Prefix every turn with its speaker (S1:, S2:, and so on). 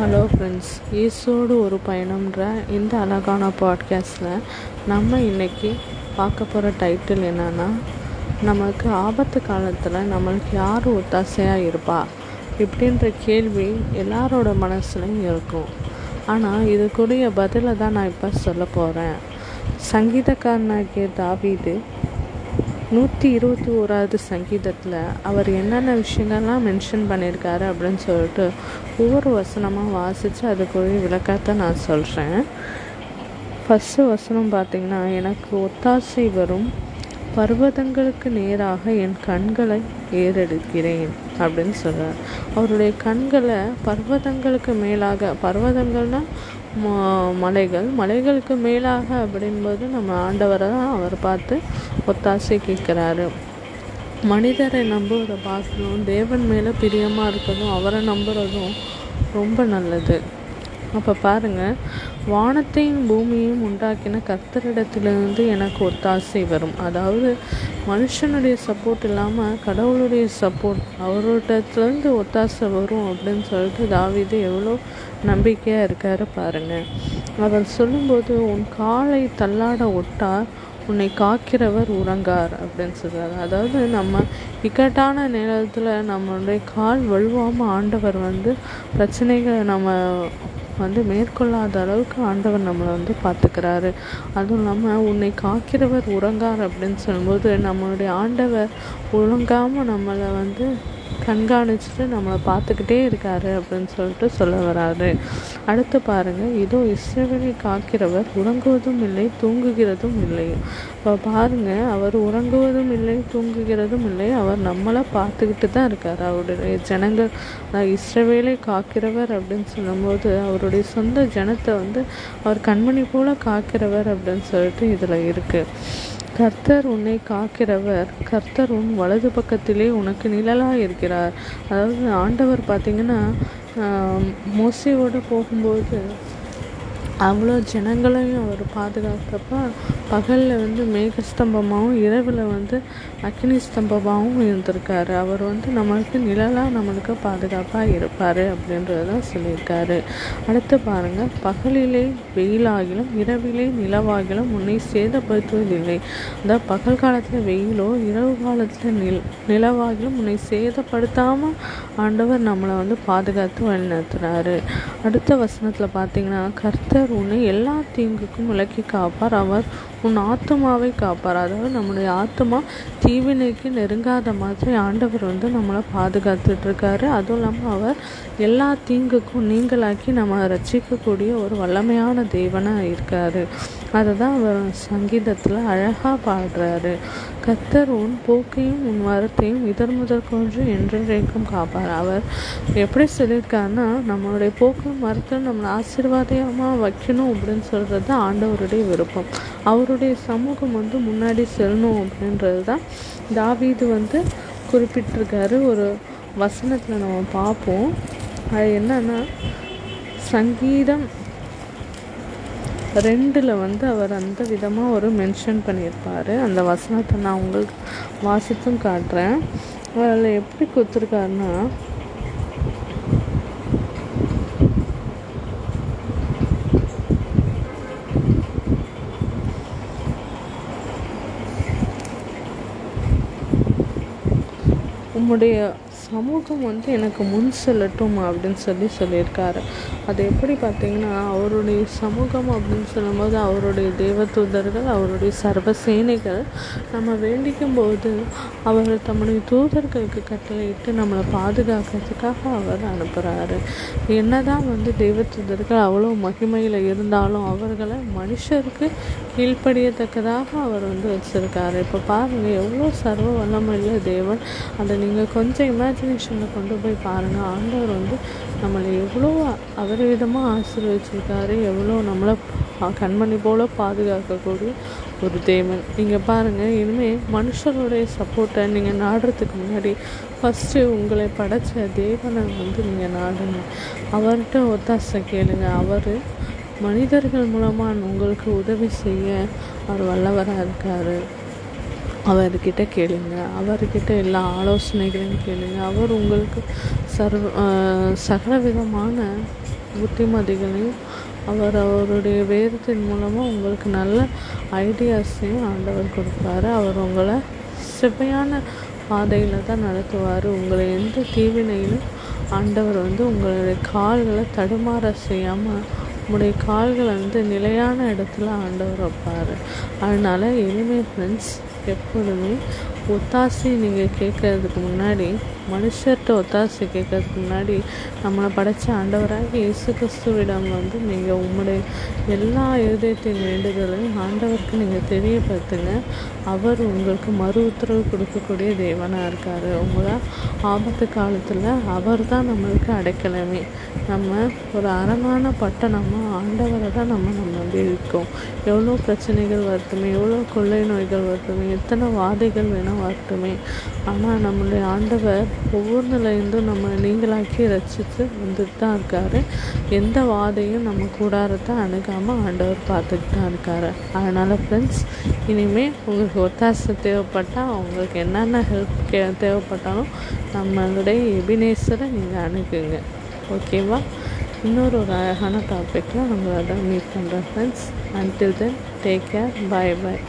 S1: Hello friends ஈஸோடு ஒரு பயணம்ன்ற இந்த அழகான பாட்காஸ்டில் நம்ம இன்றைக்கி பார்க்க போகிற டைட்டில் என்னென்னா நமக்கு ஆபத்து காலத்தில் நம்மளுக்கு யார் ஒத்தாசையாக இருப்பா? இப்படின்ற கேள்வி எல்லாரோட மனசுலையும் இருக்கும். ஆனால் இதுக்குரிய பதிலை தான் நான் இப்போ சொல்ல போகிறேன் சங்கீதக்காரனாகிய தாவீது நூற்றி இருபத்தி ஓராவது சங்கீதத்தில் அவர் என்னென்ன விஷயங்கள்லாம் மென்ஷன் பண்ணியிருக்காரு அப்படின்னு சொல்லிட்டு ஒவ்வொரு வசனமாக வாசித்து அதுக்குரிய விளக்கத்தை நான் சொல்கிறேன் ஃபஸ்ட்டு வசனம் பார்த்திங்கன்னா எனக்கு ஒத்தாசை வரும் பர்வதங்களுக்கு நேராக என் கண்களை ஏறெடுக்கிறேன். அப்படின்னு சொல்கிறார் அவருடைய கண்களை பர்வதங்களுக்கு மேலாக பர்வதங்கள்னால் மலைகள். மலைகளுக்கு மேலாக அப்படின்போது நம்ம ஆண்டவரை தான் அவர் பார்த்து ஒத்தாசை கேட்குறாரு. மனிதரை நம்புவதை பார்க்கணும் தேவன் மேலே பிரியமாக இருக்கணும் அவரை நம்புகிறதும் ரொம்ப நல்லது. அப்போ பாருங்கள் வானத்தையும் பூமியையும் உண்டாக்கின கர்த்தரிடத்திலிருந்து எனக்கு ஒத்தாசை வரும். அதாவது மனுஷனுடைய சப்போர்ட் இல்லாமல் கடவுளுடைய சப்போர்ட் அவரோடத்துலேருந்து ஒத்தாசை வரும் அப்படின்னு சொல்லிட்டு தாவிது எவ்வளோ நம்பிக்கையாக இருக்கார் பாருங்கள் அவர் சொல்லும்போது உன் காலை தள்ளாட ஒட்டார் உன்னை காக்கிறவர் உறங்கார் அப்படின்னு சொல்கிறார் அதாவது நம்ம இக்கட்டான நேரத்தில் நம்மளுடைய கால் வலுவாமல் ஆண்டவர் வந்து பிரச்சனைகளை நம்ம வந்து மேற்கொள்ளாத அளவுக்கு ஆண்டவர் நம்மளை வந்து பார்த்துக்கிறாரு. அதுவும் இல்லாமல் உன்னை காக்கிறவர் உறங்கார் அப்படின்னு சொல்லும்போது நம்மளுடைய ஆண்டவர் உறங்காமல் நம்மளை வந்து கண்காணிச்சுட்டு நம்மளை பார்த்துக்கிட்டே இருக்காரு அப்படின்னு சொல்லிட்டு சொல்ல வராரு. அடுத்து பாருங்கள் இதோ இஸ்ரவேலை காக்கிறவர் உறங்குவதும் இல்லை தூங்குகிறதும் இல்லை. இப்போ பாருங்கள் அவர் உறங்குவதும் இல்லை தூங்குகிறதும் இல்லை அவர் நம்மளை பார்த்துக்கிட்டு தான் இருக்கார். அவருடைய ஜனங்கள் இஸ்ரவேலை காக்கிறவர் அப்படின்னு சொல்லும்போது அவருடைய சொந்த ஜனத்தை வந்து அவர் கண்மணி போல காக்கிறவர் அப்படின்னு சொல்லிட்டு இதில் இருக்குது கர்த்தர் உன்னை காக்கிறவர். கர்த்தர் உன் வலது பக்கத்திலே உனக்கு நிழலாக இருக்கிறார். அதாவது ஆண்டவர் பார்த்திங்கன்னா மோசையோடு போகும்போது அவ்வளோ ஜனங்களையும் அவர் பாதுகாத்தப்ப பகலில் வந்து மேகஸ்தம்பமாகவும் இரவில் வந்து அக்னி ஸ்தம்பமாகவும் இருந்திருக்காரு. அவர் வந்து நம்மளுக்கு நிழலாக நம்மளுக்கு பாதுகாப்பாக இருப்பார் அப்படின்றத சொல்லியிருக்காரு. அடுத்து பாருங்கள் பகலிலே வெயிலாகிலும் இரவிலே நிலவாகிலும் உன்னை சேதப்படுத்துவதில்லை அதாவது பகல் காலத்தில் வெயிலோ இரவு காலத்தில் நில் நிலவாகிலும் உன்னை சேதப்படுத்தாமல் ஆண்டவர் நம்மளை வந்து பாதுகாத்து வழிநடத்துகிறாரு அடுத்த வசனத்தில் பார்த்தீங்கன்னா கர்த்தர் கர்த்தர் உன்னை எல்லா தீங்குக்கும் விலக்கி காப்பார். அவர் உன் ஆத்மாவை காப்பார். அதாவது நம்முடைய ஆத்மா தீவினைக்கு நெருங்காத மாதிரி ஆண்டவர் வந்து நம்மளை பாதுகாத்துட்ருக்காரு. அதுவும் இல்லாமல் அவர் எல்லா தீங்குக்கும் நீங்களாக்கி நம்ம ரசிக்கக்கூடிய ஒரு வல்லமையான தேவனாக இருக்கார். அதை தான் அவர் சங்கீதத்தில் அழகாக பாடுறாரு. கத்தர் உன் போக்கையும் உன் வரத்தையும் இதர் முதற்கொன்று என்றென்றைக்கும் காப்பார். அவர் எப்படி சொல்லியிருக்காருன்னா நம்மளுடைய போக்கும் மரத்தையும் நம்மளை ஆசீர்வாதமாக வைக்கணும் அப்படின்னு சொல்கிறது தான் ஆண்டவருடைய விருப்பம். அவருடைய சமூகம் வந்து முன்னாடி செல்லணும் அப்படின்றது தான் தாவீது வந்து குறிப்பிட்டிருக்காரு. ஒரு வசனத்தில் நம்ம பார்ப்போம். அது என்னன்னா சங்கீதம் ரெண்டில் வந்து அவர் அந்த விதமாக ஒரு மென்ஷன் பண்ணியிருப்பார். அந்த வசனத்தை நான் உங்களுக்கு வாசித்தும் காட்டுறேன். அதில் எப்படி கொடுத்துருக்காருன்னா உம்முடைய சமூகம் வந்து எனக்கு முன் செல்லட்டும் அப்படின்னு சொல்லி சொல்லியிருக்காரு. அது எப்படி பார்த்தீங்கன்னா அவருடைய சமூகம் அப்படின்னு சொல்லும்போது அவருடைய தேவதூதர்கள் அவருடைய சர்வ சேனைகள் நம்ம வேண்டிக்கும் போது அவர் தம்முடைய தூதர்களுக்கு கட்டளையிட்டு நம்மளை பாதுகாக்கிறதுக்காக அவர் அனுப்புகிறாரு என்னதான் வந்து தேவதூதர்கள் அவ்வளோ மகிமையில் இருந்தாலும் அவர்களை மனுஷருக்கு கீழ்ப்படியத்தக்கதாக அவர் வந்து வச்சுருக்காரு. இப்போ பாருங்கள் எவ்வளோ சர்வ வல்லமையுள்ள தேவன். அதை நீங்கள் கொஞ்சம் இமேஜினேஷனில் கொண்டு போய் பாருங்கள் ஆண்டவர் வந்து நம்மளை எவ்வளோ அபரிவிதமாக ஆசீர்வச்சிருக்காரு. எவ்வளோ நம்மளை கண்மணி போல் பாதுகாக்கக்கூடிய ஒரு தேவன். நீங்கள் பாருங்கள் இனிமேல் மனுஷருடைய சப்போர்ட்டை நீங்கள் நாடுறதுக்கு முன்னாடி ஃபஸ்ட்டு உங்களை படைத்த தேவனை வந்து நீங்கள் நாடுங்க. அவர்கிட்ட ஒத்தாசை கேளுங்க. அவர் மனிதர்கள் மூலமாக உங்களுக்கு உதவி செய்ய அவர் வல்லவராக இருக்கார். அவர்கிட்ட கேளுங்க. அவர்கிட்ட எல்லா ஆலோசனைகளையும் கேளுங்க. அவர் உங்களுக்கு சர்வ சகலவிதமான புத்திமதிகளையும் அவர் அவருடைய வேதத்தின் மூலமாக உங்களுக்கு நல்ல ஐடியாஸையும் ஆண்டவர் கொடுப்பாரு. அவர் உங்களை செவ்வையான பாதையில் தான் நடத்துவார். உங்களை எந்த தீவினையிலும் ஆண்டவர் வந்து உங்களுடைய கால்களை தடுமாற செய்யாமல் உங்களுடைய கால்களை வந்து நிலையான இடத்துல ஆண்டவர் வைப்பார். அதனால் இனிமேல் ஃப்ரெண்ட்ஸ் எப்பொழுதுமே ஒத்தாசை நீங்கள் கேட்கறதுக்கு முன்னாடி மனுஷர்கிட்ட ஒத்தாசை கேட்கறதுக்கு முன்னாடி நம்மளை படைத்த ஆண்டவராக இயேசு கிறிஸ்துவிடம் வந்து நீங்கள் உங்களுடைய எல்லா இருதயத்தின் வேண்டுதலையும் ஆண்டவருக்கு நீங்கள் தெரியப்படுத்துங்க. அவர் உங்களுக்கு மறு உத்தரவு கொடுக்கக்கூடிய தேவனாக இருக்கார். உங்களை ஆபத்து காலத்தில் அவர் தான் நம்மளுக்கு அடைக்கலமே. நம்ம ஒரு அரணான பட்டணமாக ஆண்டவரை தான் நம்ம நம்ம இருக்கோம். எவ்வளோ பிரச்சனைகள் வருதுமே எவ்வளோ கொள்ளை நோய்கள் வருதுமே எத்தனை வாதைகள் வேணால் வரட்டுமே. ஆனால் நம்மளுடைய ஆண்டவர் ஒவ்வொன்றுலேருந்தும் நம்ம நீங்களாக்கி ரசித்து வந்துட்டு தான் இருக்கார். எந்த வாதையும் நம்ம கூடாரத்தை அணுகாமல் ஆண்டவர் பார்த்துட்டு தான் இருக்கார். அதனால் ஃப்ரெண்ட்ஸ் இனிமேல் உங்களுக்கு ஒத்தாசை தேவைப்பட்டால் உங்களுக்கு என்னென்ன ஹெல்ப் கே தேவைப்பட்டாலும் நம்மளுடைய எபினேசரை நீங்கள் அணுகுங்க. ஓகேவா இன்னொரு ஒரு அழகான டாப்பிக்கில் நம்ம அதை மீட் பண்ணுறேன் friends until then take care bye bye